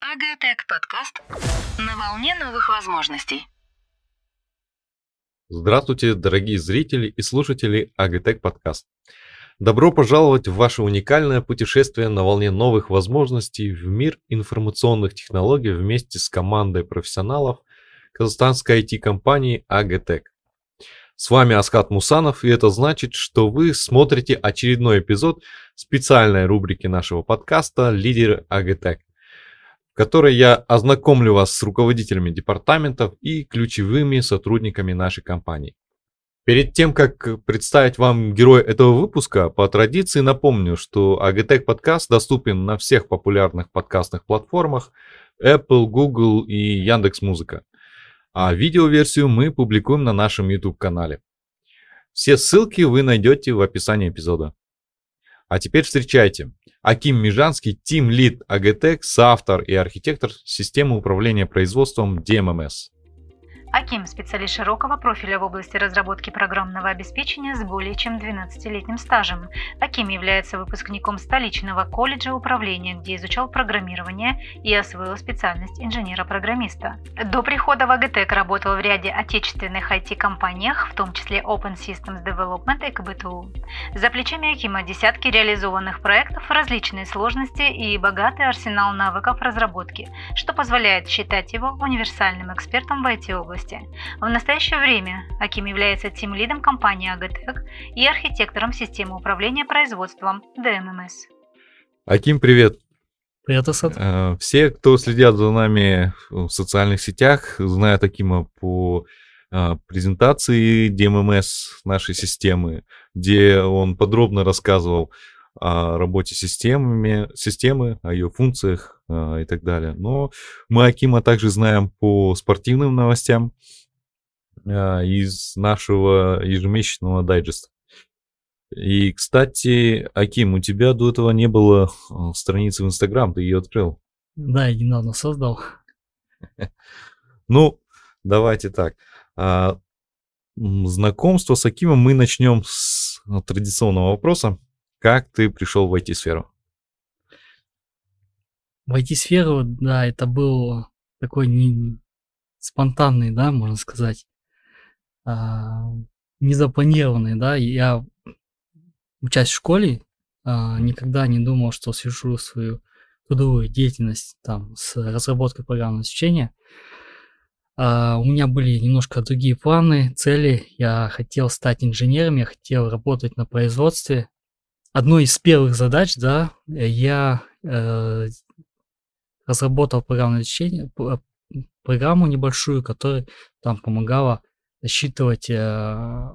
Агатек подкаст на волне новых возможностей. Здравствуйте, дорогие зрители и слушатели Агатек подкаст. Добро пожаловать в ваше уникальное путешествие на волне новых возможностей в мир информационных технологий вместе с командой профессионалов казахстанской IT-компании Агатек. С вами Аскат Мусанов, и это значит, что вы смотрите очередной эпизод специальной рубрики нашего подкаста «Лидеры Агатек», в которой я ознакомлю вас с руководителями департаментов и ключевыми сотрудниками нашей компании. Перед тем, как представить вам героя этого выпуска, по традиции напомню, что Agtech подкаст доступен на всех популярных подкастных платформах Apple, Google и Яндекс Музыка. А видеоверсию мы публикуем на нашем YouTube-канале. Все ссылки вы найдете в описании эпизода. А теперь встречайте. Аким Межанский, Team Lead AGTEC, соавтор и архитектор системы управления производством DMMS. Аким – специалист широкого профиля в области разработки программного обеспечения с более чем 12-летним стажем. Аким является выпускником столичного колледжа управления, где изучал программирование и освоил специальность инженера-программиста. До прихода в АГТЭК работал в ряде отечественных IT-компаниях, в том числе Open Systems Development и КБТУ. За плечами Акима десятки реализованных проектов, различные сложности и богатый арсенал навыков разработки, что позволяет считать его универсальным экспертом в IT-области области. В настоящее время Аким является тим-лидом компании Агатек и архитектором системы управления производством DMMS. Аким, привет! Привет, Асад. Э, все, кто следят за нами в социальных сетях, знают Акима по э, презентации DMMS нашей системы, где он подробно рассказывал о работе системами, системы, о ее функциях э, и так далее. Но мы Акима также знаем по спортивным новостям э, из нашего ежемесячного дайджеста. И, кстати, Аким, у тебя до этого не было э, страницы в Инстаграм, ты ее открыл? Да, я недавно создал. Ну, давайте так. А, знакомство с Акимом мы начнем с традиционного вопроса. Как ты пришел в IT-сферу? В IT-сферу, да, это был такой не спонтанный, да, можно сказать, а, незапланированный, да. Я, учась в школе, а, никогда не думал, что свяжу свою трудовую деятельность там с разработкой программного обеспечения. Uh, у меня были немножко другие планы, цели. Я хотел стать инженером, я хотел работать на производстве одной из первых задач, да, я э, разработал программное обеспечение, программу небольшую, которая там помогала считывать э,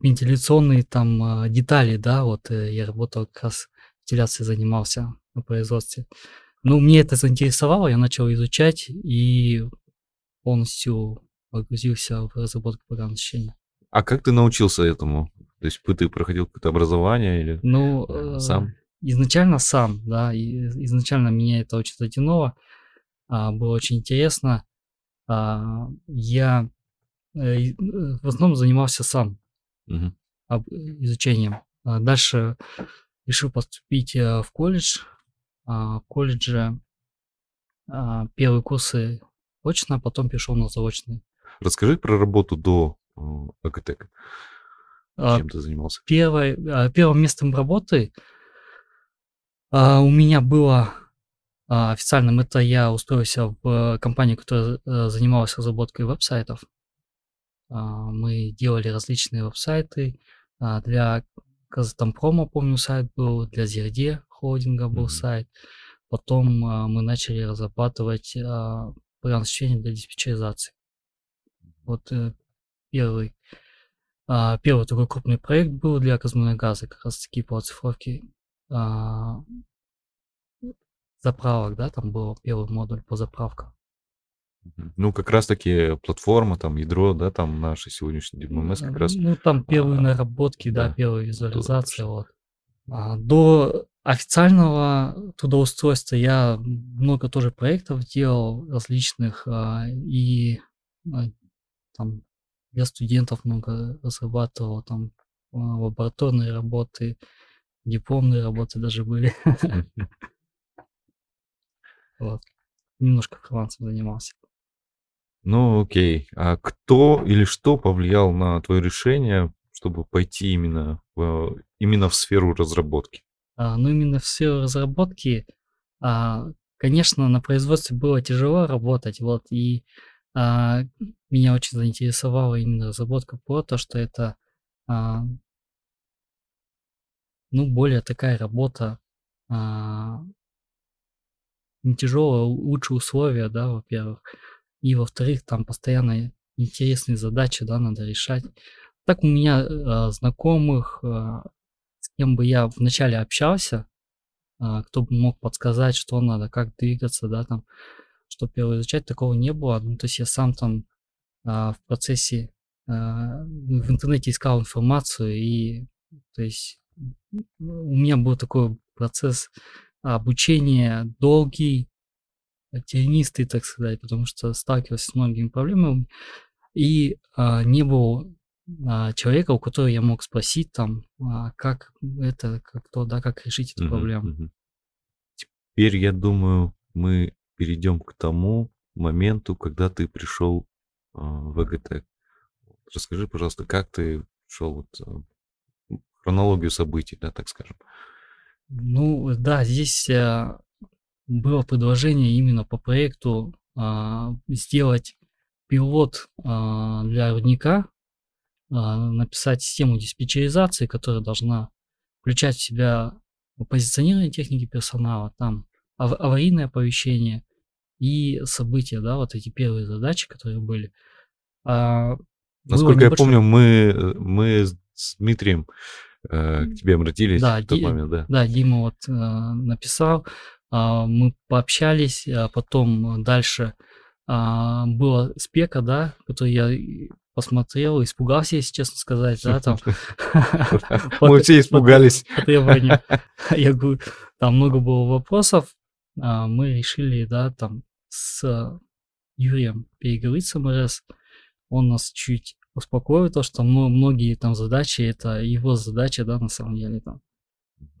вентиляционные там э, детали, да, вот э, я работал как раз вентиляцией занимался на производстве. Ну, мне это заинтересовало, я начал изучать и полностью погрузился в разработку программного обеспечения. А как ты научился этому? То есть ты проходил какое-то образование или Ну, э, сам? изначально сам, да, изначально меня это очень затянуло, а, было очень интересно. А, я э, э, в основном занимался сам об- изучением. А дальше решил поступить э, в колледж. В колледже первые курсы очно, а потом перешел на заочные. Расскажи про работу до э, АГТЭК. А, Чем ты занимался? Первой, а, первым местом работы а, у меня было а, официальным, это я устроился в компанию, которая э, занималась разработкой веб-сайтов. А, Мы делали различные веб-сайты а, для Казатомпрома, помню, сайт был, для ZRD холдинга был Мгм. сайт. Потом а, мы начали разрабатывать а, программное для диспетчеризации. Вот э, первый а, Первый такой крупный проект был для Газа, как раз таки по оцифровке а, заправок, да, там был первый модуль по заправкам. Ну, как раз-таки платформа, там, ядро, да, там наши сегодняшний DMMS как раз. Ну, там первые а, наработки, да, да, визуализация, пошло. вот. А, До официального трудоустройства я много тоже проектов делал различных, а, и а, там для студентов много разрабатывал, там лабораторные работы, дипломные работы даже были. Вот. Немножко фрилансом занимался. Ну, окей. А кто или что повлиял на твое решение, чтобы пойти именно в, именно в сферу разработки? А, ну, именно в сферу разработки, а, конечно, на производстве было тяжело работать, вот, и а, меня очень заинтересовала именно разработка по то, что это, а, ну, более такая работа, а, не тяжелая, лучше условия, да, во-первых. И во-вторых, там постоянно интересные задачи, да, надо решать. Так у меня э, знакомых, э, с кем бы я вначале общался, э, кто бы мог подсказать, что надо, как двигаться, да, там, что первое изучать, такого не было. Ну, то есть я сам там э, в процессе э, в интернете искал информацию, и то есть у меня был такой процесс обучения долгий, тернистый, так сказать, потому что сталкивался с многими проблемами, и а, не было а, человека, у которого я мог спросить там, а, как это, как то, да, как решить эту проблему. Теперь, я думаю, мы перейдем к тому моменту, когда ты пришел а, в ЭГТ. Расскажи, пожалуйста, как ты шел вот, а, хронологию событий, да, так скажем. Ну, да, здесь а, было предложение именно по проекту сделать пилот для рудника, написать систему диспетчеризации, которая должна включать в себя позиционирование техники персонала, там ав- аварийное оповещение и события, да, вот эти первые задачи, которые были. А, Насколько я помню, мы, э, мы с- Дмитрием э, к тебе обратились Да, в тот Ди- момент, да. Да, Дима вот э, написал, а, мы пообщались, а потом дальше а, была спека, да, которую я посмотрел, испугался, если честно сказать, да, там. Мы все испугались. по требованию. Я говорю, там много было вопросов, а, мы решили, да, там с Юрием переговорить с МРС, он нас чуть успокоил, то, что мно- многие там задачи, это его задача, да, на самом деле, там,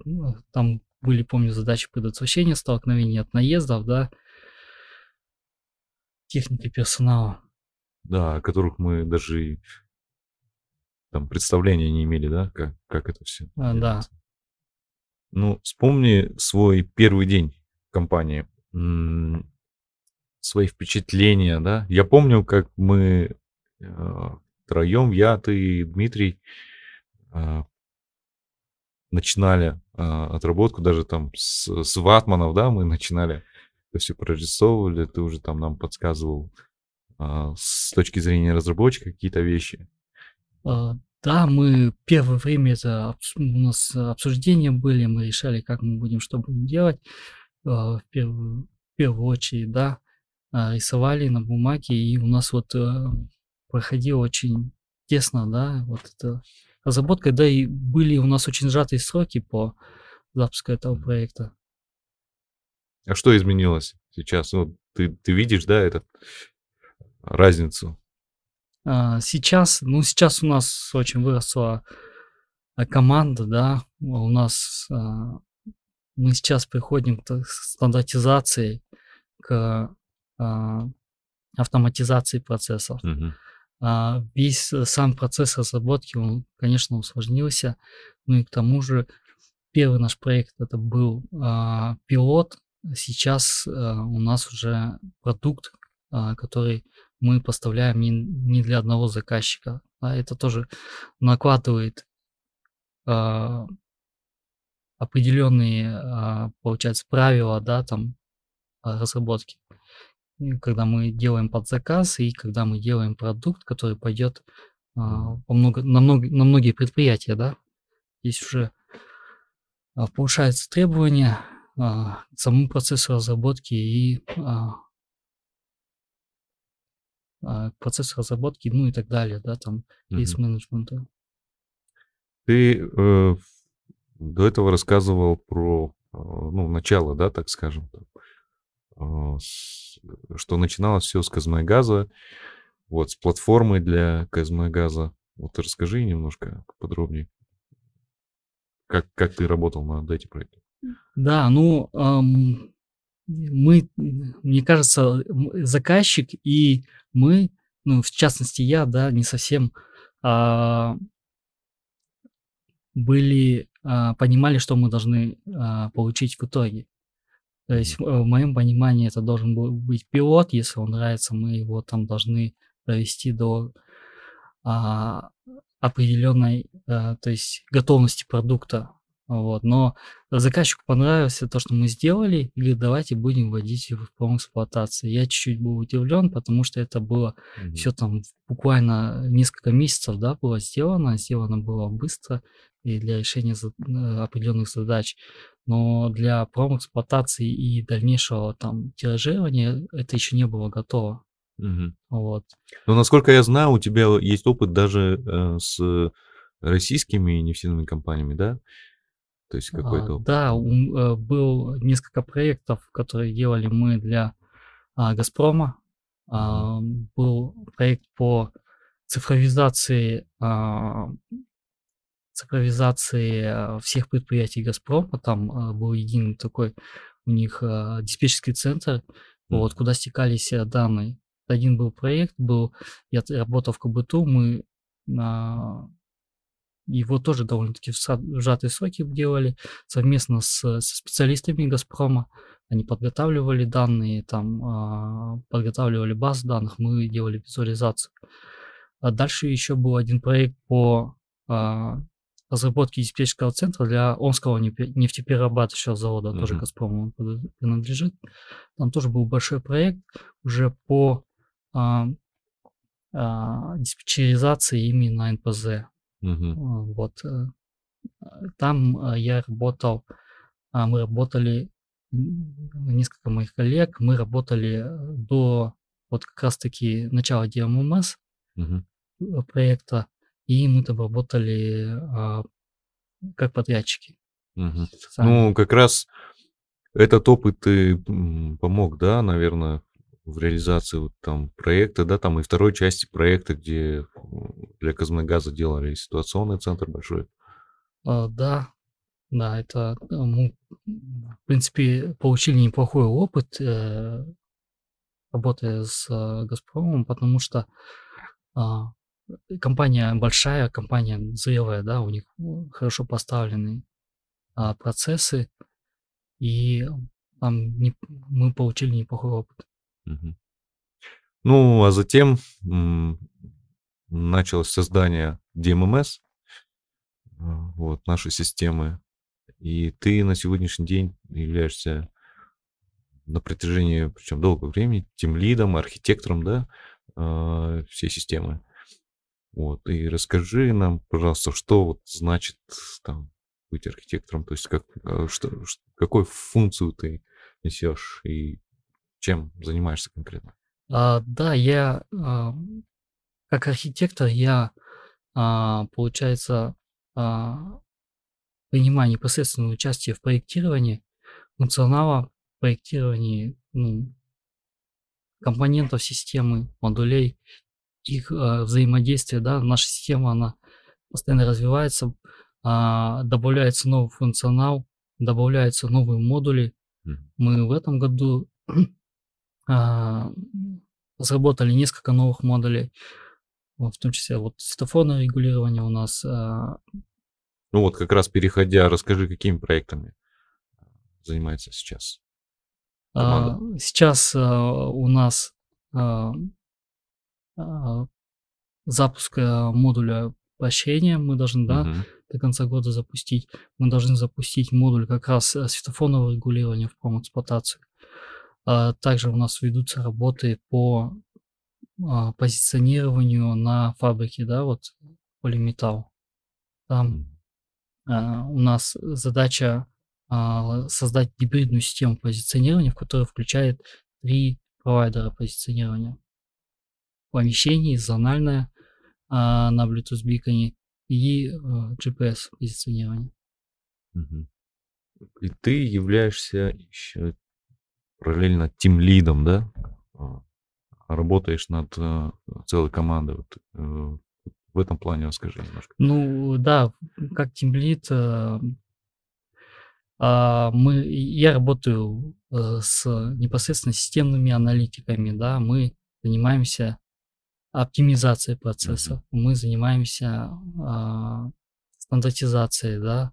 ну, там были, помню, задачи предотвращения столкновений от наездов, да, техники персонала. Да, о которых мы даже и там представления не имели, да, как, как это все. А, да. Ну, вспомни свой первый день в компании, свои впечатления, да. Я помню, как мы втроем, я, ты и Дмитрий, а, начинали а, отработку, даже там с, с ватманов, да, мы начинали, это все прорисовывали, ты уже там нам подсказывал а, с точки зрения разработчика какие-то вещи. А, Да, мы первое время это у нас обсуждения были, мы решали, как мы будем, что будем делать. А, В первую, в первую очередь, да, рисовали на бумаге, и у нас вот э, проходило очень тесно, да, вот это разработка, да, и были у нас очень сжатые сроки по запуску этого проекта. А что изменилось сейчас? Ну, ты, ты видишь, да, этот разницу? А, Сейчас, ну, сейчас у нас очень выросла а, команда, да, у нас а, мы сейчас приходим к та- стандартизации, к а, автоматизации процессов. А, Весь э, сам процесс разработки, он, конечно, усложнился. Ну и к тому же первый наш проект это был а, пилот. Сейчас а, у нас уже продукт, а, который мы поставляем не, не для одного заказчика. а это тоже накладывает а, определенные, а, получается, правила, да, там а, разработки. Когда мы делаем под заказ и когда мы делаем продукт, который пойдет а, много, на, много- на многие предприятия, да, здесь уже а, повышаются требования а, к самому процессу разработки и а, а, к процессу разработки, ну и так далее, да, там, Мгм. риск-менеджмента. Ты э, до этого рассказывал про, э, ну, начало, да, так скажем, там, а, что начиналось все с Казмайгаза, вот, с платформы для Казмайгаза. Вот расскажи немножко подробнее. как, как ты работал над этим проектом? Да, ну, ам, мы, мне кажется, заказчик и мы, ну, в частности, я, да, не совсем а, были, а, понимали, что мы должны а, получить в итоге. То есть в, в моем понимании это должен был быть пилот, если он нравится, мы его там должны довести до а, определенной, а, то есть готовности продукта. Вот. Но заказчику понравилось то, что мы сделали, и говорит, давайте будем вводить его в полную эксплуатацию. Я чуть-чуть был удивлен, потому что это было Мгм. все там буквально несколько месяцев, да, было сделано, сделано было быстро и для решения э, определенных задач. Но для промо-эксплуатации и дальнейшего там тиражирования это еще не было готово. Мгм. Вот. Ну, насколько я знаю, у тебя есть опыт даже э, с российскими нефтяными компаниями, да? То есть А, какой-то опыт. Да, ум- э, был несколько проектов, которые делали мы для а, Газпрома. А, Был проект по цифровизации а, цифровизации а, всех предприятий Газпрома. Там а, был единый такой у них а, диспетчерский центр, вот, Мгм. куда стекались а, данные. Один был проект, был, я работал в КБТУ, мы а, его тоже довольно-таки в сжатые сроки делали совместно с, со специалистами Газпрома. Они подготавливали данные, там а, подготавливали базы данных, мы делали визуализацию. А дальше еще был один проект по разработке диспетчерского центра для Омского нефтеперерабатывающего завода, тоже Мгм. Газпрому он принадлежит. Там тоже был большой проект уже по а, а, диспетчеризации именно НПЗ. А, Вот. э, Там а, я работал, мы работали, несколько моих коллег, мы работали э, до вот как раз-таки начала DMMS Мгм. э, проекта, и мы там работали а, как подрядчики. Сами. Ну, как раз этот опыт и помог, да, наверное, в реализации вот там проекта, да, там и второй части проекта, где для Казмагаза делали ситуационный центр большой. А, Да, да, это э, мы, в принципе, получили неплохой опыт, э, работая с э, Газпромом, потому что а, компания большая, компания зрелая, да, у них хорошо поставлены а, процессы, и там не- мы получили неплохой опыт. Ну, а затем началось создание DMMS, а, вот, нашей системы. И ты на сегодняшний день являешься на протяжении, причем долгого времени, тем лидом, архитектором, да, а, всей системы. Вот, и расскажи нам, пожалуйста, что вот значит там быть архитектором, то есть как, а, что, ш- какую функцию ты несешь и чем занимаешься конкретно? А, да, я а, как архитектор, я, а, получается, а, принимаю непосредственное участие в проектировании функционала, проектировании ну, компонентов системы, модулей, их а, взаимодействия. Да, наша система, она постоянно развивается, а, добавляется новый функционал, добавляются новые модули. Мгм. Мы в этом году а, разработали несколько новых модулей, в том числе вот светофорное регулирование у нас. а, Ну вот как раз переходя, расскажи, какими проектами занимается сейчас. Команда. Сейчас у нас а, а, запуск а, модуля прощения мы должны, да, Мгм. до конца года запустить. Мы должны запустить модуль как раз э, светофорного регулирования в промэксплуатацию. А Также у нас ведутся работы по а, позиционированию на фабрике, да, вот полиметалл. Там а, у нас задача а, создать гибридную систему позиционирования, в которую включает три провайдера позиционирования. Помещение, зональное а, на Bluetooth биконе и э, GPS позиционирование. И ты являешься еще параллельно тим лидом, да? А, Работаешь над э, целой командой. Вот, э, в этом плане расскажи немножко. Ну да, как тимлид э, а, мы, я работаю с непосредственно системными аналитиками, да, мы занимаемся оптимизацией процессов, мы занимаемся а, стандартизацией, да,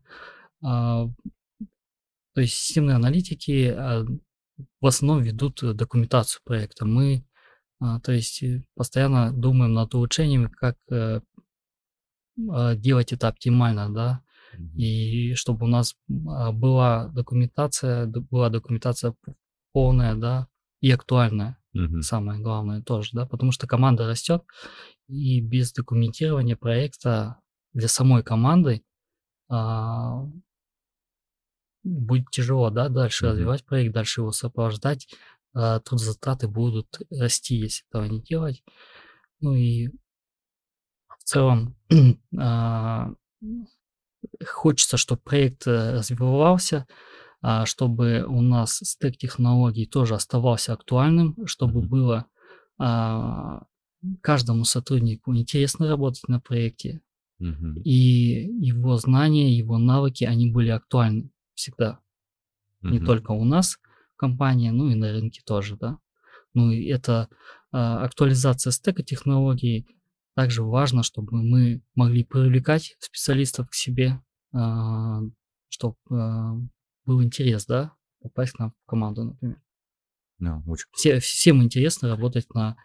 а, то есть системные аналитики а, в основном ведут документацию проекта. Мы, а, то есть, э, постоянно думаем над улучшениями, как э, делать это оптимально, да, и чтобы у нас была документация, была документация полная, да, и актуальная, Мгм. самое главное тоже, да, потому что команда растет, и без документирования проекта для самой команды а, будет тяжело, да, дальше Мгм. развивать проект, дальше его сопровождать, а, трудозатраты будут расти, если этого не делать. Ну и в целом а, хочется, чтобы проект э, развивался, чтобы у нас стек технологий тоже оставался актуальным, чтобы было а, каждому сотруднику интересно работать на проекте, и его знания, его навыки, они были актуальны всегда. Не только у нас в компании, ну и на рынке тоже, да. Ну и это а, актуализация стека технологий. Также важно, чтобы мы могли привлекать специалистов к себе, чтобы был интерес, да, попасть к нам в команду, например. Да, очень. Все, всем интересно работать на,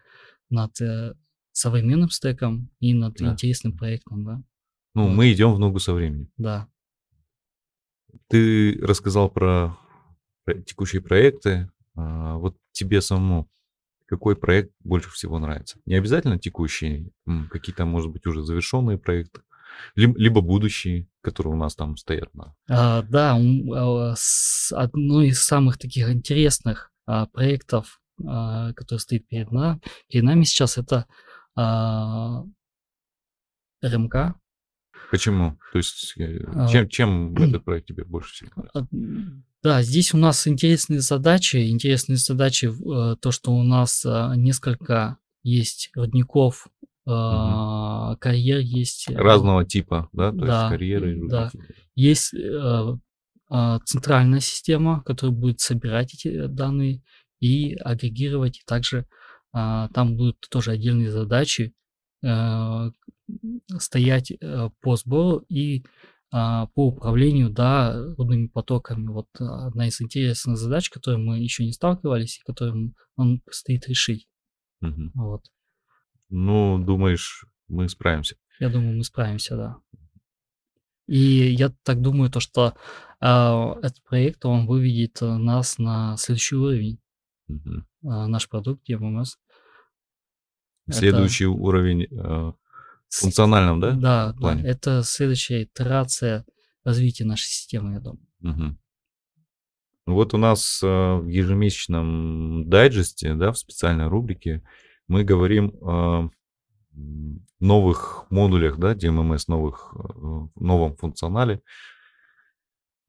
над э, современным стеком и над Да. интересным проектом, да. Ну, вот. мы идем в ногу со временем. Да. Ты рассказал про про текущие проекты. А, Вот тебе самому какой проект больше всего нравится? Не обязательно текущие, какие-то, может быть, уже завершенные проекты, либо, либо будущие, которые у нас там стоят на. А, да, а, одно из самых таких интересных а, проектов, а, который стоит перед, на- перед нами сейчас, это а, РМК. Почему? То есть э, А. чем, чем этот проект тебе больше всего нравится? Да, здесь у нас интересные задачи. Интересные задачи э, то, что у нас а, несколько есть родников, а, карьер есть. э, Разного типа, да? То да, есть карьеры. и да. Есть э, центральная система, которая будет собирать эти данные и агрегировать. И также а, там будут тоже отдельные задачи э, стоять э, по сбору и а, по управлению да, рудными потоками. Вот одна из интересных задач, которой мы еще не сталкивались и которую нам предстоит решить. Мгм. Вот. Ну, думаешь, мы справимся? Я думаю, мы справимся, да. И я так думаю, то, что а, этот проект, он выведет а, нас на следующий уровень, Мгм. а, наш продукт. Это Следующий уровень э, функциональном, да? Да, да, плане? это следующая итерация развития нашей системы, я думаю. Ну Вот у нас э, в ежемесячном дайджесте, да, в специальной рубрике, мы говорим о новых модулях, да, DMMS, новых, э, новом функционале.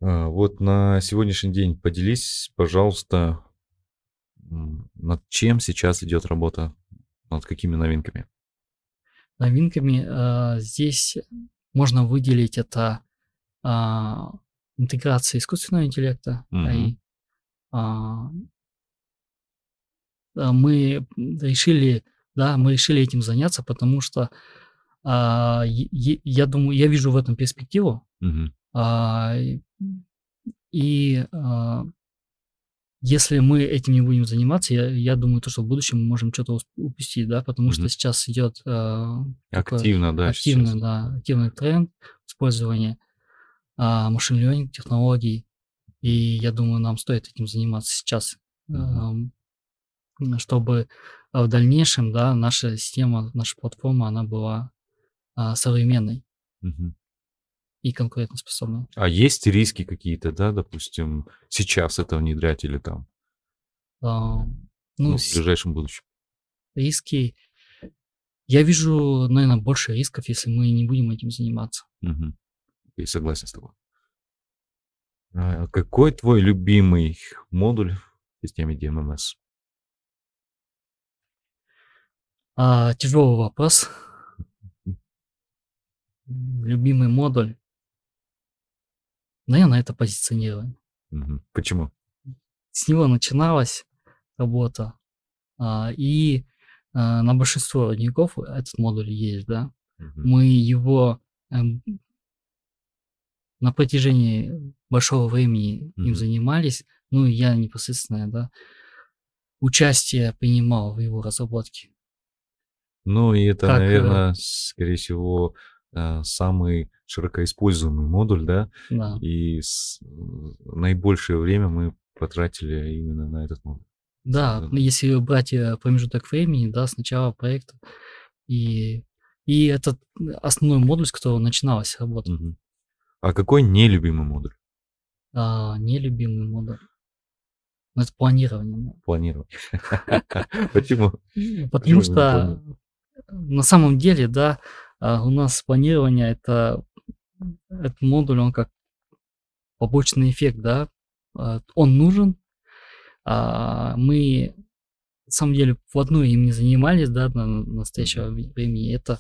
А, Вот на сегодняшний день поделись, пожалуйста, над чем сейчас идет работа, над какими новинками. Новинками а, здесь можно выделить это а, интеграция искусственного интеллекта. А, а, мы решили, да, мы решили этим заняться, потому что а, е- я думаю, я вижу в этом перспективу, Мгм. а, и а, если мы этим не будем заниматься, я, я думаю, то, что в будущем мы можем что-то упустить, да, потому что Мгм. сейчас идет такое Активно, да, активный, сейчас. да, активный тренд использования а, машин learning технологий, и я думаю, нам стоит этим заниматься сейчас, Мгм. Чтобы а, в дальнейшем, да, наша система, наша платформа, она была а, современной Мгм. и конкурентоспособной. А есть риски какие-то, да, допустим, сейчас это внедрять или там, А, ну, Ну, в ближайшем будущем? риски. Я вижу, наверное, больше рисков, если мы не будем этим заниматься. Мгм. Я согласен с тобой. А какой твой любимый модуль в системе DMMS? А, тяжелый вопрос. любимый модуль, наверное, это позиционирование. Мгм. Почему? С него начиналась работа, а, и а, на большинство родников этот модуль есть, да. Мгм. Мы его эм, на протяжении большого времени им Мгм. занимались, ну я непосредственно, да, участие принимал в его разработке. Ну, и это, Как, э, наверное, скорее всего, а, самый широко используемый модуль, да, Да. и с- наибольшее время мы потратили именно на этот модуль. Да, Да. если брать э, промежуток времени, да, с начала проекта, и, и этот основной модуль, с которого начиналась работа, Мгм. А какой нелюбимый модуль? а, нелюбимый модуль. Ну, это планирование. Планировать. Почему? Потому что? На самом деле, да, а, у нас планирование это этот модуль, он как побочный эффект, да, а, он нужен. а, Мы на самом деле в одну им не занимались, да, на настоящего времени. Это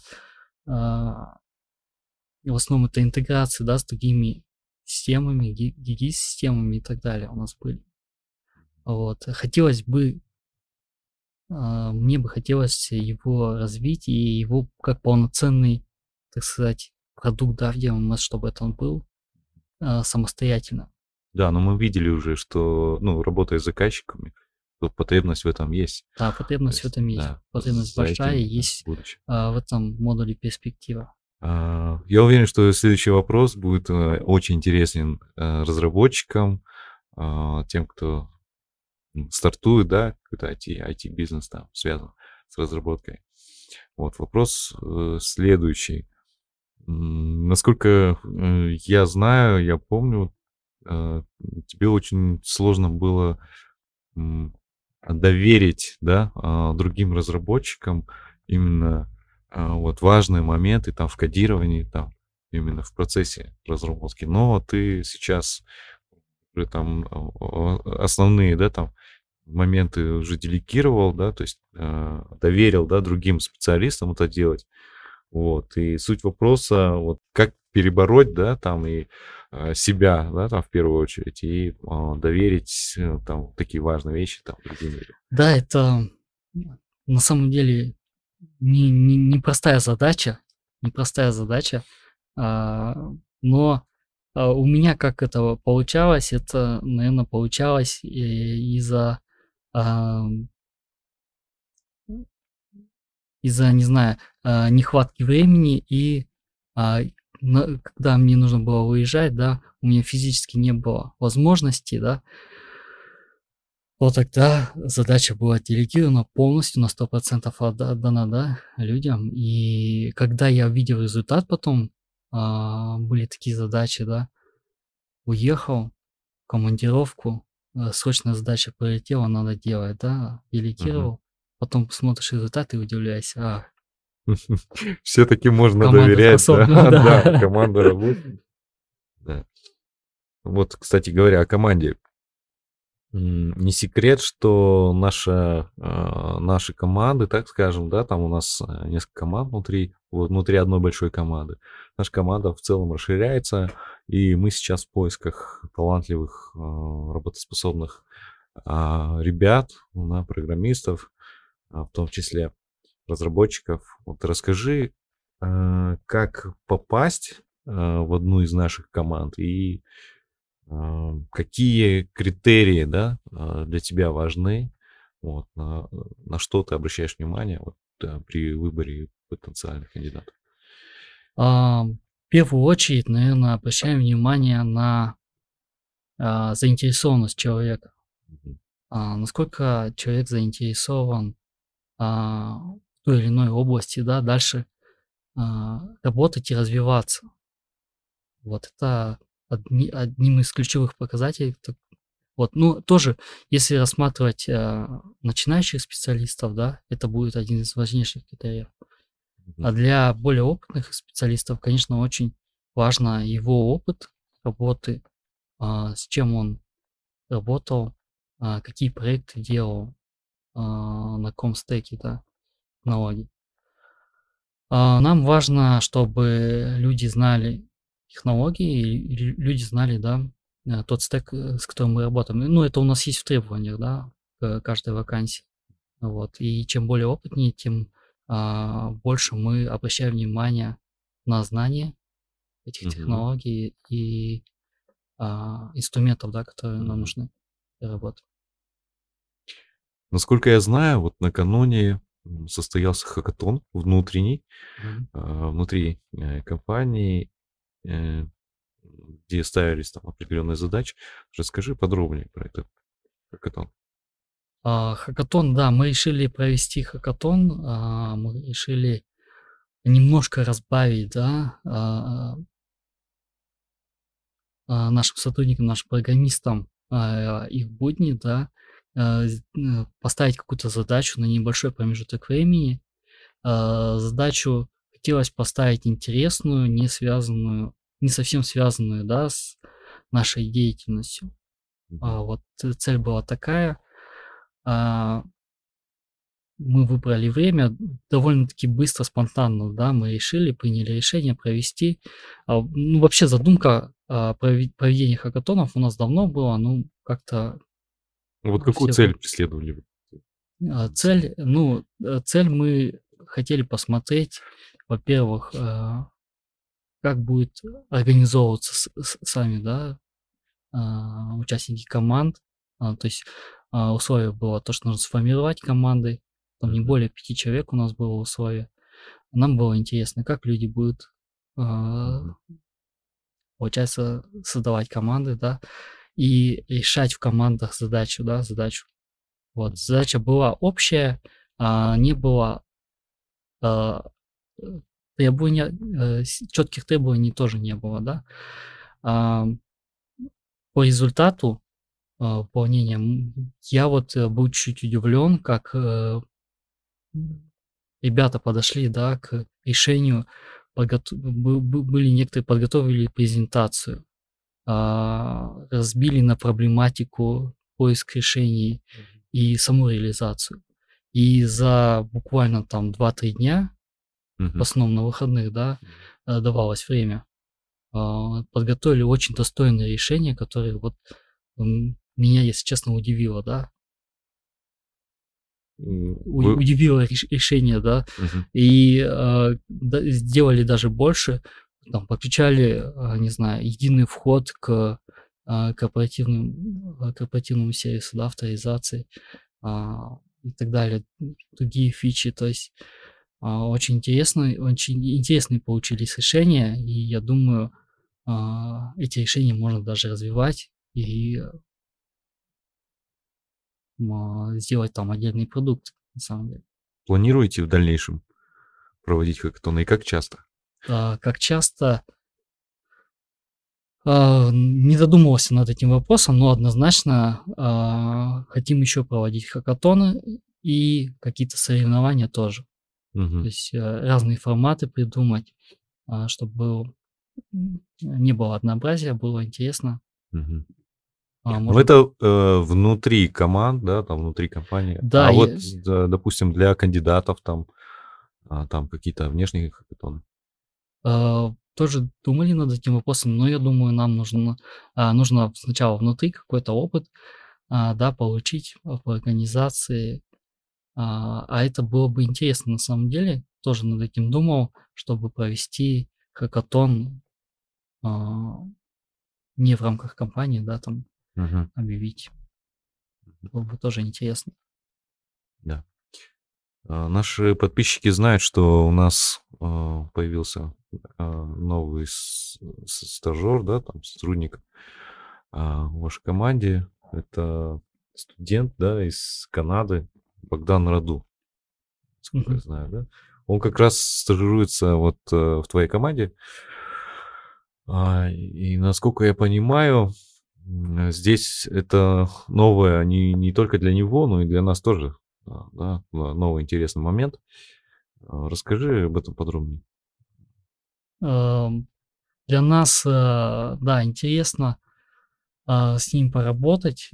в основном это интеграция, да, с другими системами, гиги-системами и так далее у нас были. Вот. Хотелось бы, мне бы хотелось его развить и его как полноценный, так сказать, продукт, да, в DMS, чтобы это он был а, самостоятельно. Да, но мы видели уже, что, ну, работая с заказчиками, то потребность в этом есть. Да, То потребность в есть, этом есть. да, Потребность большая, этим, есть будущее. а, в этом модуле перспектива. А, Я уверен, что следующий вопрос будет э, очень интересен э, разработчикам, а, тем, кто стартует, да, какой-то IT, IT-бизнес там связан с разработкой. Вот вопрос э, следующий. Насколько э, я знаю, я помню, э, тебе очень сложно было доверить, да, а, другим разработчикам именно вот важные моменты там в кодировании, там именно в процессе разработки. Но ты сейчас там основные, да, там моменты уже делегировал, да, то есть а, доверил, да, другим специалистам это делать. Вот, и суть вопроса, вот как перебороть, да, там и а, себя, да, там в первую очередь, и а, доверить э, там такие важные вещи там другим людям. Да, это на самом деле не, не, непростая задача, непростая задача, а, но а, у меня как это получалось, это, наверное, получалось э, из-за из-за, не знаю, а, нехватки времени и а, когда мне нужно было выезжать, да, у меня физически не было возможности, да, то тогда задача была делегирована полностью на 100% отда- отдана, да, людям. И когда я видел результат потом, а, были такие задачи, да, уехал в командировку, срочная задача прилетела, надо делать, да, делегировал, потом смотришь результат и удивляешься, а, Все-таки можно Команда доверять, да, да. да, команда работает. Да. Вот, кстати говоря, о команде. Не секрет, что наша, а, наши команды, так скажем, да, там у нас а, несколько команд внутри, вот внутри одной большой команды. Наша команда в целом расширяется, и мы сейчас в поисках талантливых, а, работоспособных а, ребят, да, программистов, в том числе разработчиков. Вот расскажи, а, как попасть а, в одну из наших команд и какие критерии, да, а, для тебя важны, вот, на, на что ты обращаешь внимание вот, а, при выборе потенциальных кандидатов. А, В первую очередь, наверное, обращаем внимание на а, заинтересованность человека. А, Насколько человек заинтересован а, в той или иной области, да, дальше а, работать и развиваться. Вот это одни- одним из ключевых показателей. Вот, ну, тоже, если рассматривать а, начинающих специалистов, да, это будет один из важнейших критериев. А для более опытных специалистов, конечно, очень важно его опыт работы, а, с чем он работал, а, какие проекты делал, а, на каком стеке, да, технологий. А, Нам важно, чтобы люди знали технологии, и лю- люди знали, да, э, тот стек, э, с которым мы работаем. Ну, это у нас есть в требованиях, да, к каждой вакансии. Вот. И чем более опытнее, тем а, больше мы обращаем внимание на знания этих Мгм. технологий и а, инструментов, да, которые нам Мгм. нужны для работы. Насколько я знаю, вот накануне состоялся хакатон внутренний, а, внутри э, компании, где ставились там определенные задачи. Расскажи подробнее про этот хакатон. А, Хакатон, да, мы решили провести хакатон, а, мы решили немножко разбавить, да, а, нашим сотрудникам, нашим программистам их будни, да, э, поставить какую-то задачу на небольшой промежуток времени. Задачу хотелось поставить интересную, не связанную, не совсем связанную, да, с нашей деятельностью. А, вот ц- цель была такая. а, Мы выбрали время довольно-таки быстро, спонтанно, да, мы решили, приняли решение провести. а, Ну, вообще задумка а, прове- проведения хакатонов у нас давно была, ну, как-то Вот Ну, какую все цель преследовали вы? а, цель, ну, э, цель мы хотели посмотреть, во-первых, а, как будет организовываться сами, да, а, участники команд. А, То есть а, условие было то, что нужно сформировать команды, там не более пяти человек у нас было условие. Нам было интересно, как люди будут, получается, создавать команды, да, и решать в командах задачу, да, задачу. Вот, задача была общая, а не было а, э, требования, четких требований тоже не было, да. А, По результату а, выполнения я вот э, был чуть удивлен, как э, ребята подошли, да, к решению, подготов- были некоторые подготовили презентацию, а, разбили на проблематику поиск решений и саму реализацию. И за буквально там 2-3 дня, в Мгм. основном на выходных, да, э, давалось время, а, подготовили очень достойные решения, которые вот меня, если честно, удивило, да, вы- удивило реш- решение, да, Мгм. и э, да- сделали даже больше, там, подключали, э, не знаю, единый вход к корпоративным, корпоративному сервису, да, авторизации а, и так далее, другие фичи, то есть а, очень интересные, очень интересные получились решения, и я думаю, а, эти решения можно даже развивать и м, сделать там отдельный продукт, на самом деле. Планируете в дальнейшем проводить хакатоны и как часто? А, как часто а, не задумывался над этим вопросом, но однозначно а, хотим еще проводить хакатоны и какие-то соревнования тоже. То Мгм. есть э, разные форматы придумать, а, чтобы был- не было однообразия, было интересно. Мгм. А, Ну, можно- это э, внутри команд, да, там внутри компании. Да, а и- вот, да, допустим, для кандидатов там, а, там какие-то внешние хакатоны. А, тоже думали над этим вопросом, но я думаю, нам нужно, а, нужно сначала внутри какой-то опыт, а, да, получить в организации. А, а это было бы интересно на самом деле. Тоже над этим думал, чтобы провести хакатон а, не в рамках компании, да, там Мгм. объявить. Было бы тоже интересно. А, Наши подписчики знают, что у нас а, появился а, новый стажер, да, там сотрудник в вашей команде. Это студент, да, из Канады, Богдан Раду, сколько я Мгм. знаю, да. Он как раз стажируется вот э, в твоей команде. А, И насколько я понимаю, здесь это новое не, не только для него, но и для нас тоже. а, Да, новый интересный момент. А, Расскажи об этом подробнее. Ам, Для нас, э, да, интересно а, с ним поработать.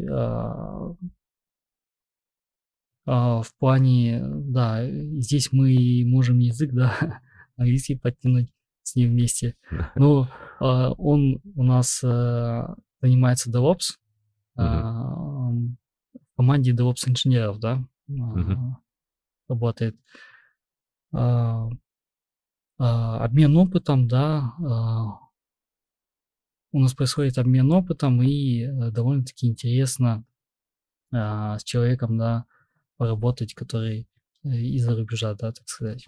А, В плане, да, э, здесь мы можем язык, да, английский подтянуть с ним вместе. Ну, а, он у нас а, занимается DevOps, а, в команде DevOps инженеров, да, работает. Обмен опытом, да, у нас происходит обмен опытом, и э, довольно-таки интересно с человеком, да, поработать, который э, из-за рубежа, да, так сказать.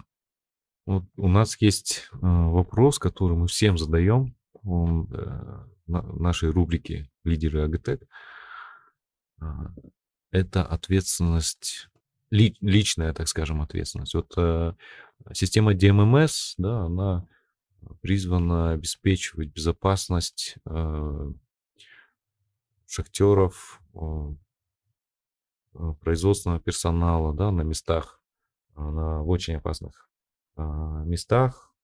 Вот у нас есть э, вопрос, который мы всем задаем э, в нашей рубрике «Лидеры АГТЭК». А, Это ответственность, ли- личная, так скажем, ответственность. Вот система DMMS, да, она призвана обеспечивать безопасность шахтеров, производственного персонала, да, на местах, э, на очень опасных а, местах,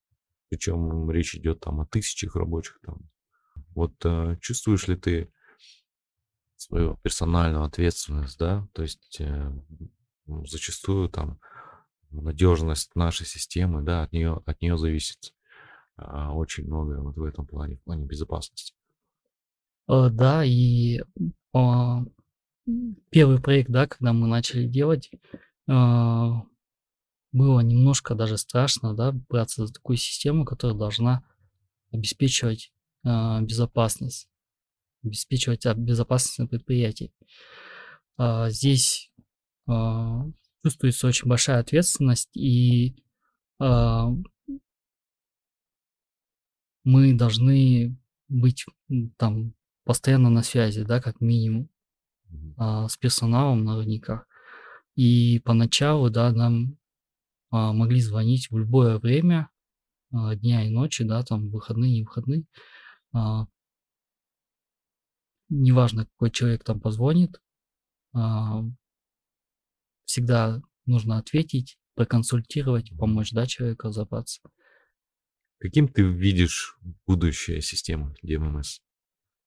причем речь идет там о тысячах рабочих там. Вот э, чувствуешь ли ты свою персональную ответственность, да, то есть э, м, зачастую там надежность нашей системы, да, от нее, от нее зависит а, очень многое вот в этом плане, в плане безопасности. Э, Да, и а, первый проект, да, когда мы начали делать, а, было немножко даже страшно, да, браться за такую систему, которая должна обеспечивать а, безопасность, обеспечивать а, безопасность на предприятии. Здесь чувствуется очень большая ответственность, и мы должны быть там постоянно на связи, да, как минимум. А, с персоналом на рудниках. И поначалу, да, нам а, могли звонить в любое время а, дня и ночи, да, там выходные, не выходные. А, неважно, какой человек там позвонит, а, всегда нужно ответить, проконсультировать, помочь, да, человеку разобраться. Каким ты видишь будущее системы DMMS?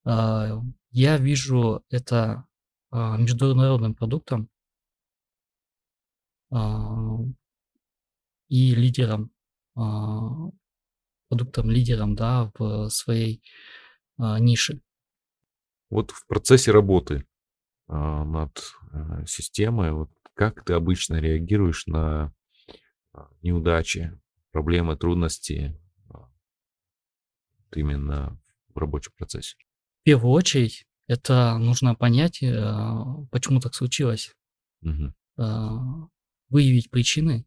А, Я вижу это а, международным продуктом а, и лидером, а, продуктом лидером, да, в своей а, нише. Вот в процессе работы а, над а, системой, вот как ты обычно реагируешь на неудачи, проблемы, трудности именно в рабочем процессе? В первую очередь, это нужно понять, а, почему так случилось, а, выявить причины.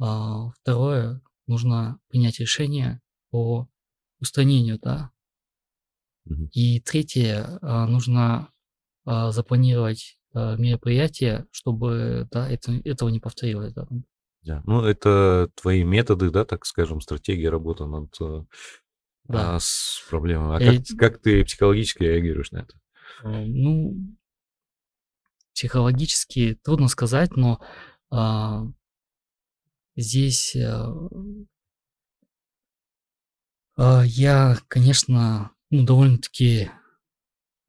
А, Второе, нужно принять решение по устранению, да, Мгм. И третье, нужно запланировать мероприятие, чтобы да, это, этого не повторилось. Да. Да. Ну, это твои методы, да, так скажем, стратегия работы над э, Да. а, с проблемой. А Я- как, как ты психологически реагируешь на это? А, Ну, психологически трудно сказать, но а, здесь а, а, я, конечно, ну, довольно-таки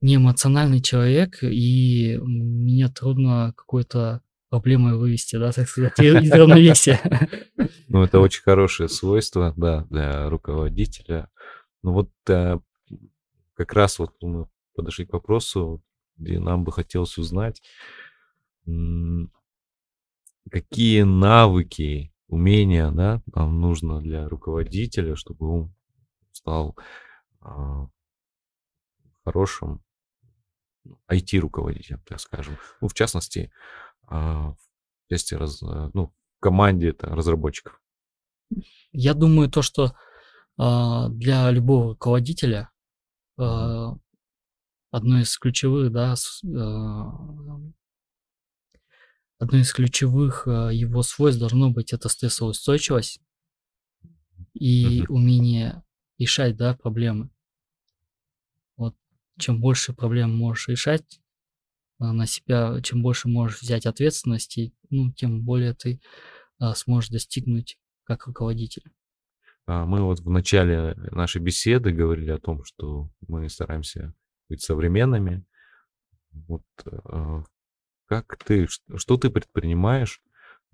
неэмоциональный человек, и меня трудно какой-то проблемой вывести, да, так сказать, из равновесия. Ну, это очень хорошее свойство, да, для руководителя. Ну, вот э, как раз вот мы подошли к вопросу, где нам бы хотелось узнать, какие навыки, умения, да, нам нужно для руководителя, чтобы он стал а, хорошим IT-руководителем, так скажем. Ну, в частности, а, в части раз- э, ну, команде это разработчиков. Я думаю, то, что для любого руководителя а, одно из ключевых, да, а, одно из ключевых а, его свойств должно быть это стрессоустойчивость и Мгм. умение решать, да, проблемы. Вот чем больше проблем можешь решать а, на себя, чем больше можешь взять ответственности, ну, тем более ты а, сможешь достигнуть как руководитель. А, Мы вот в начале нашей беседы говорили о том, что мы стараемся быть современными. Вот э, как ты, что ты предпринимаешь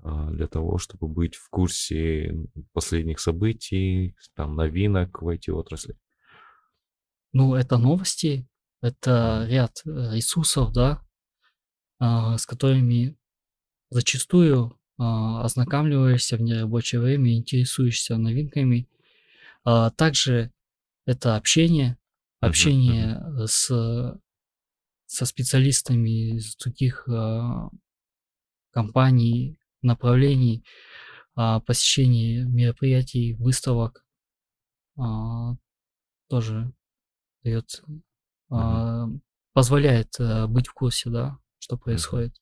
а, для того, чтобы быть в курсе последних событий, там, новинок в IT-отрасли? Ну, это новости, это ряд э, ресурсов, да, а, с которыми зачастую а, ознакомливаешься в нерабочее время, интересуешься новинками. А, также это общение, общение с, со специалистами из других а, компаний, направлений, а, посещение мероприятий, выставок а, тоже дает, а, позволяет а, быть в курсе, да, что происходит.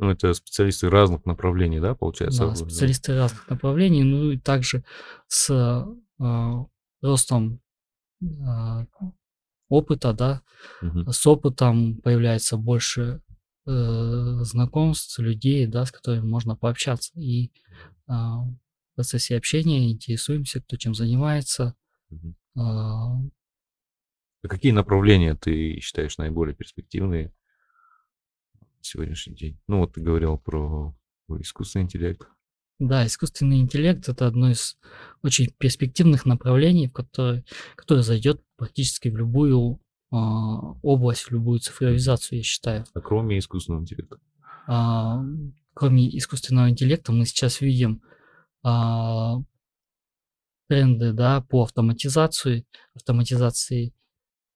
Ну, это специалисты разных направлений, да, получается? Да, специалисты разных направлений, ну и также с а, ростом а, опыта, да, Мгм. с опытом появляется больше э, знакомств, людей, да, с которыми можно пообщаться. И а, в процессе общения интересуемся, кто чем занимается. Мгм. а, А Какие направления ты считаешь наиболее перспективные сегодняшний день? Ну, вот ты говорил про искусственный интеллект. Да, искусственный интеллект это одно из очень перспективных направлений, в которое, которое зайдет практически в любую а, область, в любую цифровизацию, я считаю. А кроме искусственного интеллекта? А, кроме искусственного интеллекта, мы сейчас видим а, тренды да, по автоматизации, автоматизации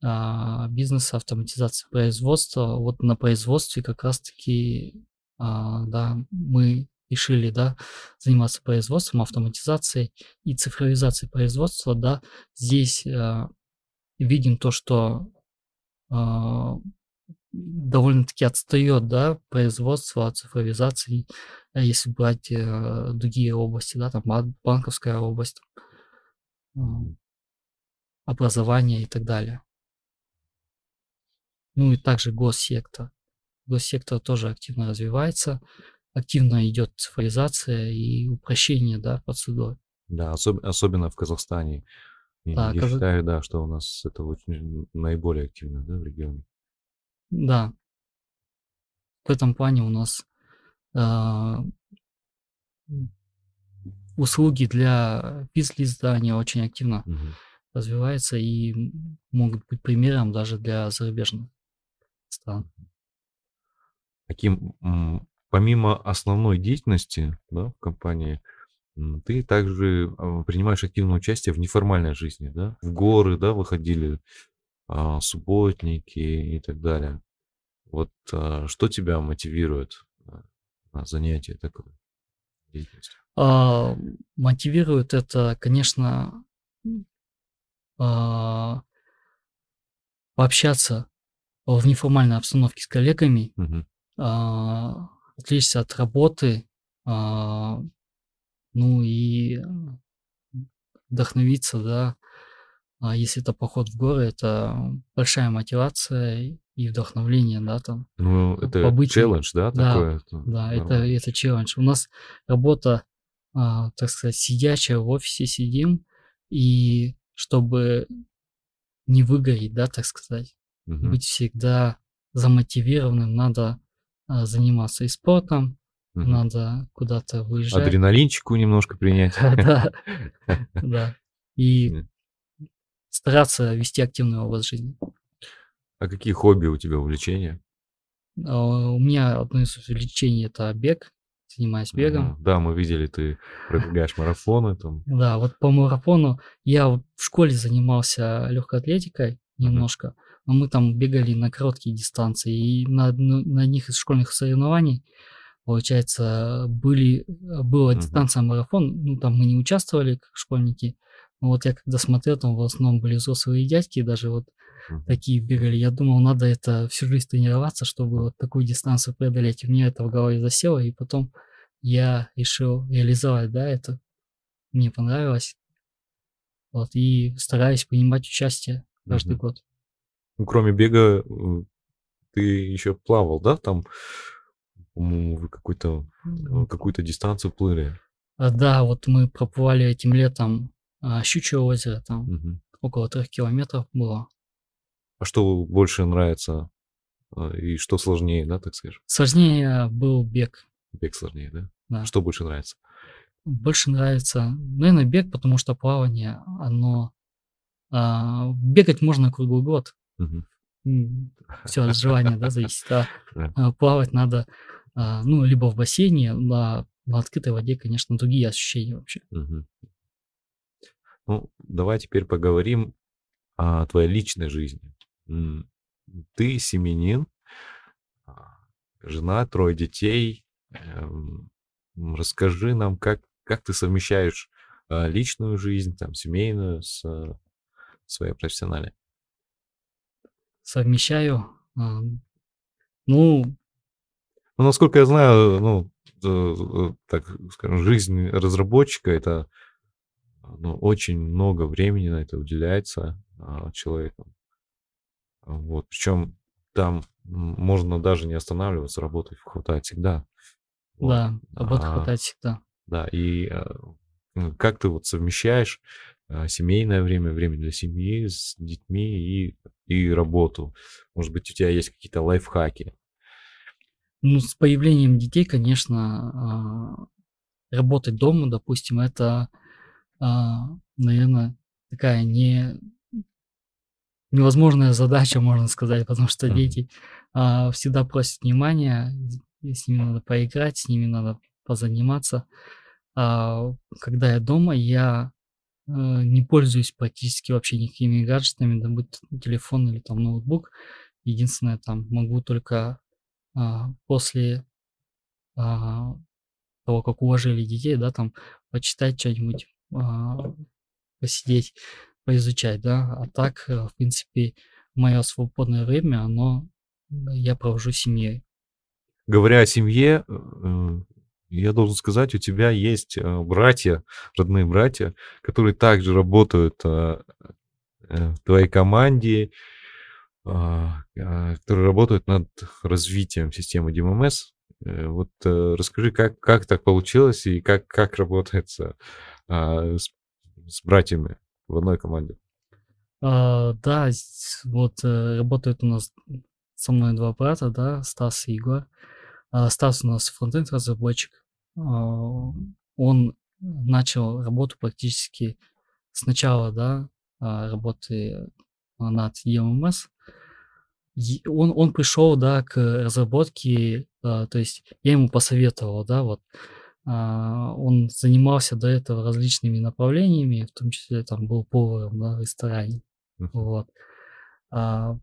бизнеса, автоматизации производства. Вот на производстве как раз-таки а, да, мы решили да, заниматься производством, автоматизацией и цифровизацией производства. Да. Здесь а, видим то, что а, довольно-таки отстает, да, производство от цифровизации, а если брать э, другие области, да, там бан- банковская область, образование и так далее. Ну и также госсектор. Госсектор тоже активно развивается, активно идет цифровизация и упрощение, да, процедур. Да, особ- особенно в Казахстане. И Да, я Казах- считаю, да, что у нас это очень наиболее активно, да, в регионе. Да. В этом плане у нас м, услуги для физлиздания очень активно Мгм. развиваются и могут быть примером даже для зарубежных стран. Каким, м, помимо основной деятельности, да, в компании, ты также а, принимаешь активное участие в неформальной жизни, да? В горы, да, выходили, а, субботники и так далее. Вот а, что тебя мотивирует а, на занятие такой деятельностью? А, мотивирует это, конечно, а, пообщаться в неформальной обстановке с коллегами, Мгм. а, отвлечься от работы, а, ну и вдохновиться, да. А если это поход в горы, это большая мотивация и вдохновление, да, там. Ну, это побыть челлендж, да, да, такое? Да, это, нормально. это челлендж. У нас работа, а, так сказать, сидячая, в офисе сидим, и чтобы не выгореть, да, так сказать, Мгм. быть всегда замотивированным, надо а, заниматься и спортом, Мгм. надо куда-то выезжать. Адреналинчику немножко принять. Да, да. И стараться вести активный образ жизни. А какие хобби у тебя, увлечения? А, У меня одно из увлечений это бег, занимаюсь бегом. Да, мы видели, ты пробегаешь марафоны там. Да, вот по марафону я в школе занимался легкой атлетикой немножко, но мы там бегали на короткие дистанции, и на, на одних из школьных соревнований, получается, были, была дистанция марафон, ну там мы не участвовали как школьники, но вот я когда смотрел, там в основном были взрослые дядьки, даже вот такие бегали, я думал, надо это всю жизнь тренироваться, чтобы вот такую дистанцию преодолеть, и мне это в голове засело, и потом я решил реализовать, да, это, мне понравилось, вот, и стараюсь принимать участие каждый Мгм. год. Кроме бега, ты еще плавал, да? Там, по-моему, вы э, какую-то дистанцию плыли. А, да, вот мы проплывали этим летом а, Щучье озеро, там Мгм. около трех километров было. А что больше нравится э, и что сложнее, да, так скажем? Сложнее был бег, Бег сложнее, да? да. Что больше нравится? Больше нравится, наверное, бег, потому что плавание, оно... а, бегать можно круглый год. Мгм. Все от желания, да, зависит. А, а, плавать надо, а, ну, либо в бассейне, на, на открытой воде, конечно, другие ощущения вообще. Мгм. Ну, давай теперь поговорим о твоей личной жизни. Ты семьянин, а, жена, трое детей. Эм, Расскажи нам, как, как ты совмещаешь личную жизнь, там, семейную с а, своей профессиональной. Совмещаю. а, Ну, Ну, насколько я знаю, ну, э, э, так скажем, жизнь разработчика это ну, очень много времени на это уделяется а, человеком. Вот. Причем там можно даже не останавливаться, работать хватает всегда. Вот. да, работы А, хватает всегда. Да, и м, как ты вот совмещаешь а, семейное время, время для семьи с детьми и, и работу? Может быть, у тебя есть какие-то лайфхаки? Ну, с появлением детей, конечно, а, работать дома, допустим, это, наверное, такая не невозможная задача, можно сказать, потому что дети а, всегда просят внимания, с ними надо поиграть, с ними надо позаниматься. А, когда я дома, я э, не пользуюсь практически вообще никакими гаджетами, да будь то телефон или там ноутбук. Единственное, там могу только а, после а, того, как уложили детей, да, там почитать что-нибудь, а, посидеть, поизучать, да. А так, э, в принципе, мое свободное время, оно я провожу с семьей. Говоря о семье, э, я должен сказать, у тебя есть э, братья, родные братья, которые также работают э, э, в твоей команде, а, а, которые работают над развитием системы DMMS. Вот расскажи, как, как так получилось и как, как работается а, с, с братьями в одной команде. А, да, с- вот работают у нас со мной два брата, да, Стас и Егор. Стас у нас фронтенд разработчик. А, Он начал работу практически с начала, да, а, работы над EMMS. И Он, он пришел, да, к разработке, а, то есть я ему посоветовал, да, вот. Он занимался до этого различными направлениями, в том числе там был поваром, да, в ресторане. Вот. Я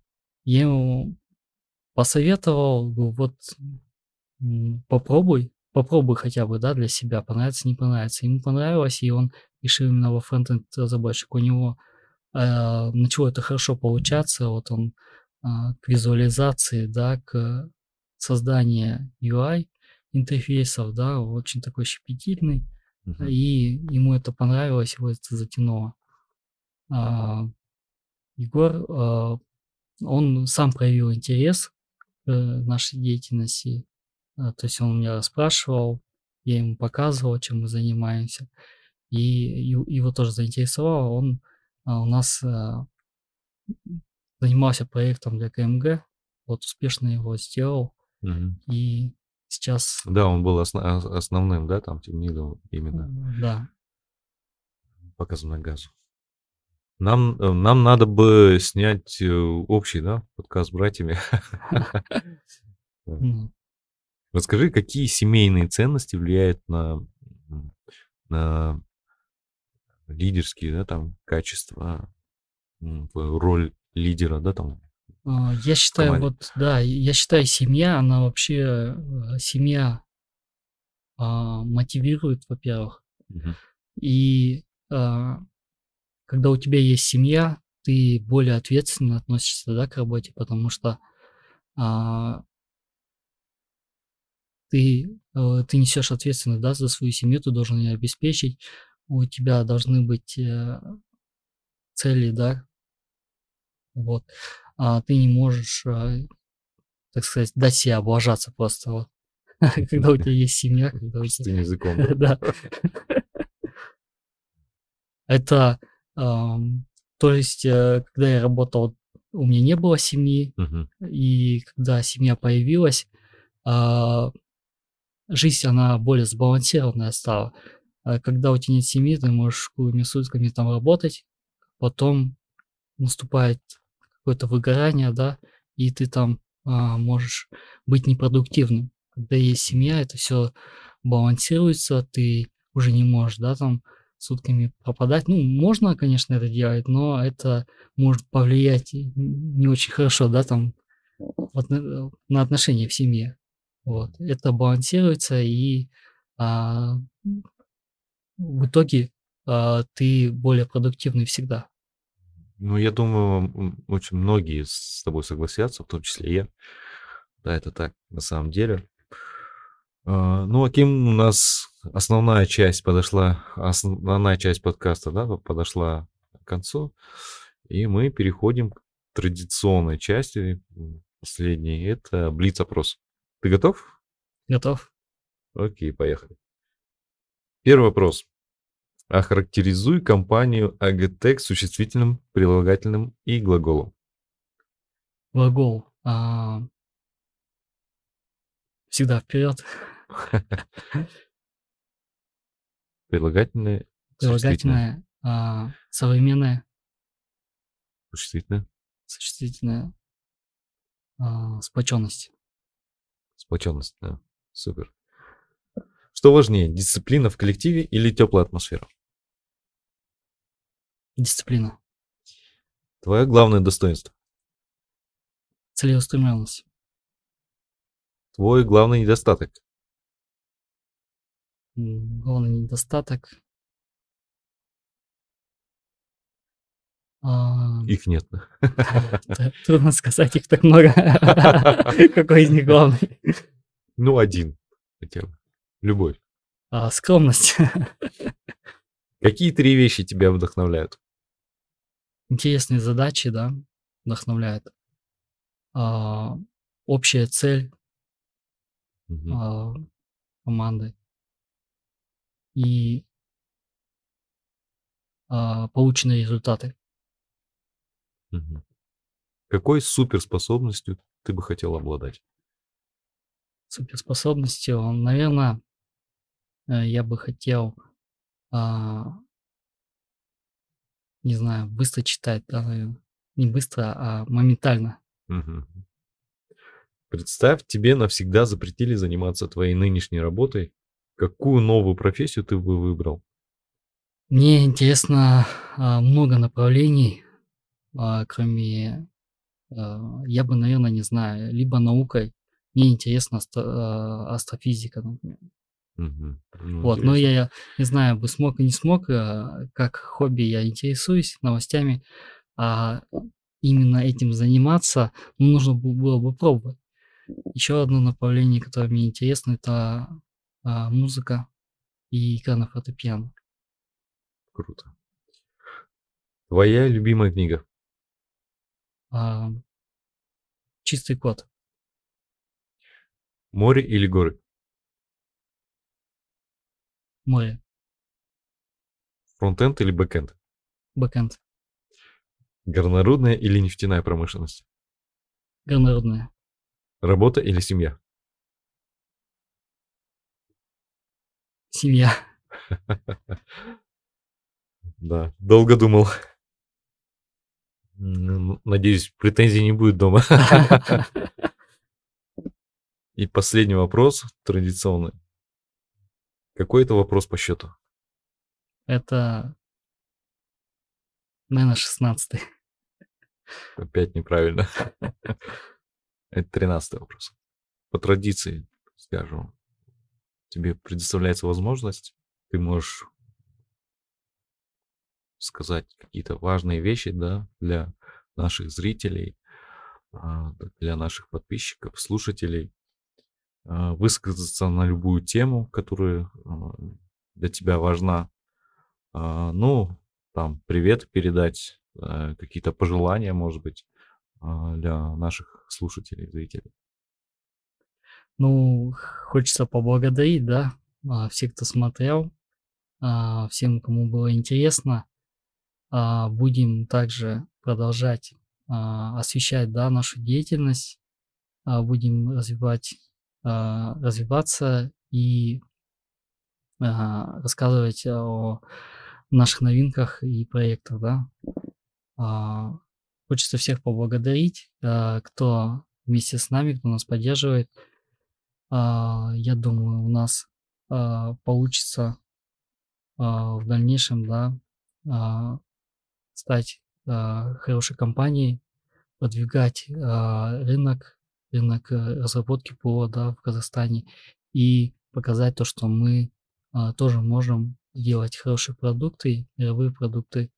ему посоветовал, вот попробуй, попробуй хотя бы, да, для себя, понравится, не понравится. Ему понравилось, и он решил именно во фронтенд разработчик. У него а, начало это хорошо получаться, вот он а, к визуализации, да, к созданию UI интерфейсов, да, очень такой щепетильный, Мгм. и ему это понравилось, его это затянуло. А, Егор, а, он сам проявил интерес к э, нашей деятельности. А, То есть он меня расспрашивал, я ему показывал, чем мы занимаемся. И его тоже заинтересовало. Он а, у нас а, занимался проектом для КМГ, вот успешно его сделал. Мгм. И сейчас, Да, он был основным, да, там, темнидом именно. да, показано газу. Нам, э, нам надо бы снять э, общий, да, подкаст с братьями. Расскажи, какие семейные ценности влияют на, на лидерские, да, там, качества, роль лидера, да, там. А, Я считаю, вот, да, я считаю, семья, она вообще, э, семья а, мотивирует, во-первых, Мгм. и а, когда у тебя есть семья, ты более ответственно относишься, да, к работе, потому что а, ты, э, ты несешь ответственность, да, за свою семью, ты должен ее обеспечить, у тебя должны быть э, цели, да, вот, а ты не можешь, э, так сказать, дать себе облажаться просто, вот, когда у тебя есть семья, когда у тебя... Языком. да. Это, то есть, когда я работал, у меня не было семьи, и когда семья появилась, а, жизнь, она более сбалансированная стала. А когда у тебя нет семьи, ты можешь круглыми сутками там работать, потом наступает какое-то выгорание, да, и ты там а, можешь быть непродуктивным. Когда есть семья, это все балансируется, ты уже не можешь, да, там сутками пропадать. Ну, можно, конечно, это делать, но это может повлиять не очень хорошо, да, там на отношения в семье. Вот. Это балансируется, и а, в итоге а, ты более продуктивный всегда. Ну, я думаю, очень многие с тобой согласятся, в том числе я. Да, это так, на самом деле. А, ну, Аким, у нас основная часть подошла, основная часть подкаста, да, подошла к концу, и мы переходим к традиционной части, последней, это блиц-опрос. Ты готов? Готов. Окей, поехали. Первый вопрос. Охарактеризуй компанию Агтек существительным, прилагательным и глаголом. Глагол. А... Всегда вперед. Прилагательное. Прилагательное. А, современное. Существительное. Существительное. А, сплоченность. Сплоченность, да. Супер. Что важнее, дисциплина в коллективе или теплая атмосфера? Дисциплина. Твое главное достоинство. Целеустремленность. Твой главный недостаток. Главный недостаток. Их нет. Трудно сказать, их так много. Какой из них главный? Ну, один хотя бы. Любовь. А, скромность. Какие три вещи тебя вдохновляют? Интересные задачи, да, вдохновляют. А, общая цель а, команды и а, полученные результаты. Мгм. Какой суперспособностью ты бы хотел обладать? Суперспособностью, наверное, э, я бы хотел, а, не знаю, быстро читать, да, наверно. Не быстро, а моментально. Мгм. Представь, тебе навсегда запретили заниматься твоей нынешней работой. Какую новую профессию ты бы выбрал? Мне интересно а, много направлений, а, кроме, а, я бы, наверное, не знаю, либо наукой. Мне интересна астро- а, астрофизика, например. Ну, Вот, но интересно. я не знаю, бы смог и не смог, как хобби я интересуюсь новостями, а именно этим заниматься, ну, нужно было бы пробовать. Еще одно направление, которое мне интересно, это а, музыка и игра на фортепиано. Круто. Твоя любимая книга? А, чистый код. Море или горы? Море. Фронтенд или бэкенд? Бэкэнд. Горнорудная или нефтяная промышленность? Горнорудная. Работа или семья? Семья. Да, долго думал. Надеюсь, претензий не будет дома. И последний вопрос, традиционный. Какой это вопрос по счету? Это, наверное, шестнадцатый. Опять неправильно. Это тринадцатый вопрос. По традиции, скажу, тебе предоставляется возможность, ты можешь сказать какие-то важные вещи, да, для наших зрителей, а, для наших подписчиков, слушателей, а, высказаться на любую тему, которая а, для тебя важна. Ну, там, привет передать, какие-то пожелания, может быть, для наших слушателей, зрителей. Ну, хочется поблагодарить, да, всех, кто смотрел, всем, кому было интересно. А, Будем также продолжать а, освещать, да, нашу деятельность, а, будем развивать, развиваться и рассказывать о наших новинках и проектах, да. Хочется всех поблагодарить, кто вместе с нами, кто нас поддерживает. Я думаю, у нас получится в дальнейшем, да, стать а, хорошей компанией, продвигать а, рынок, рынок э, разработки ПО, да, в Казахстане и показать то, что мы а, тоже можем делать хорошие продукты, мировые продукты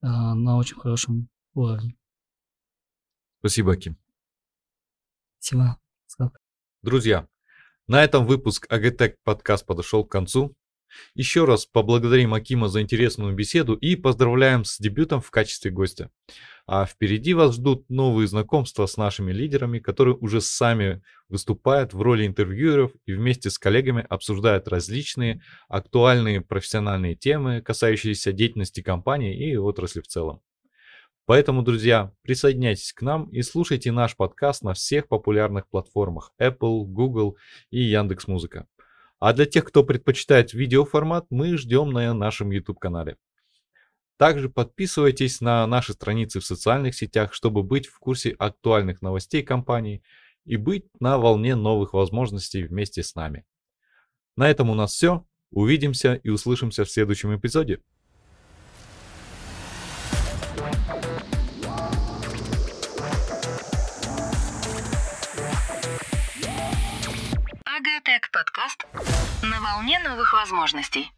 а, на очень хорошем уровне. Спасибо, Аким. Спасибо. Друзья, на этом выпуск АГТЭК подкаст подошел к концу. Еще раз поблагодарим Акима за интересную беседу и поздравляем с дебютом в качестве гостя. А впереди вас ждут новые знакомства с нашими лидерами, которые уже сами выступают в роли интервьюеров и вместе с коллегами обсуждают различные актуальные профессиональные темы, касающиеся деятельности компании и отрасли в целом. Поэтому, друзья, присоединяйтесь к нам и слушайте наш подкаст на всех популярных платформах Apple, Google и Яндекс.Музыка. А для тех, кто предпочитает видеоформат, мы ждем на нашем YouTube-канале. Также подписывайтесь на наши страницы в социальных сетях, чтобы быть в курсе актуальных новостей компании и быть на волне новых возможностей вместе с нами. На этом у нас все. Увидимся и услышимся в следующем эпизоде. Агатек подкаст на волне новых возможностей.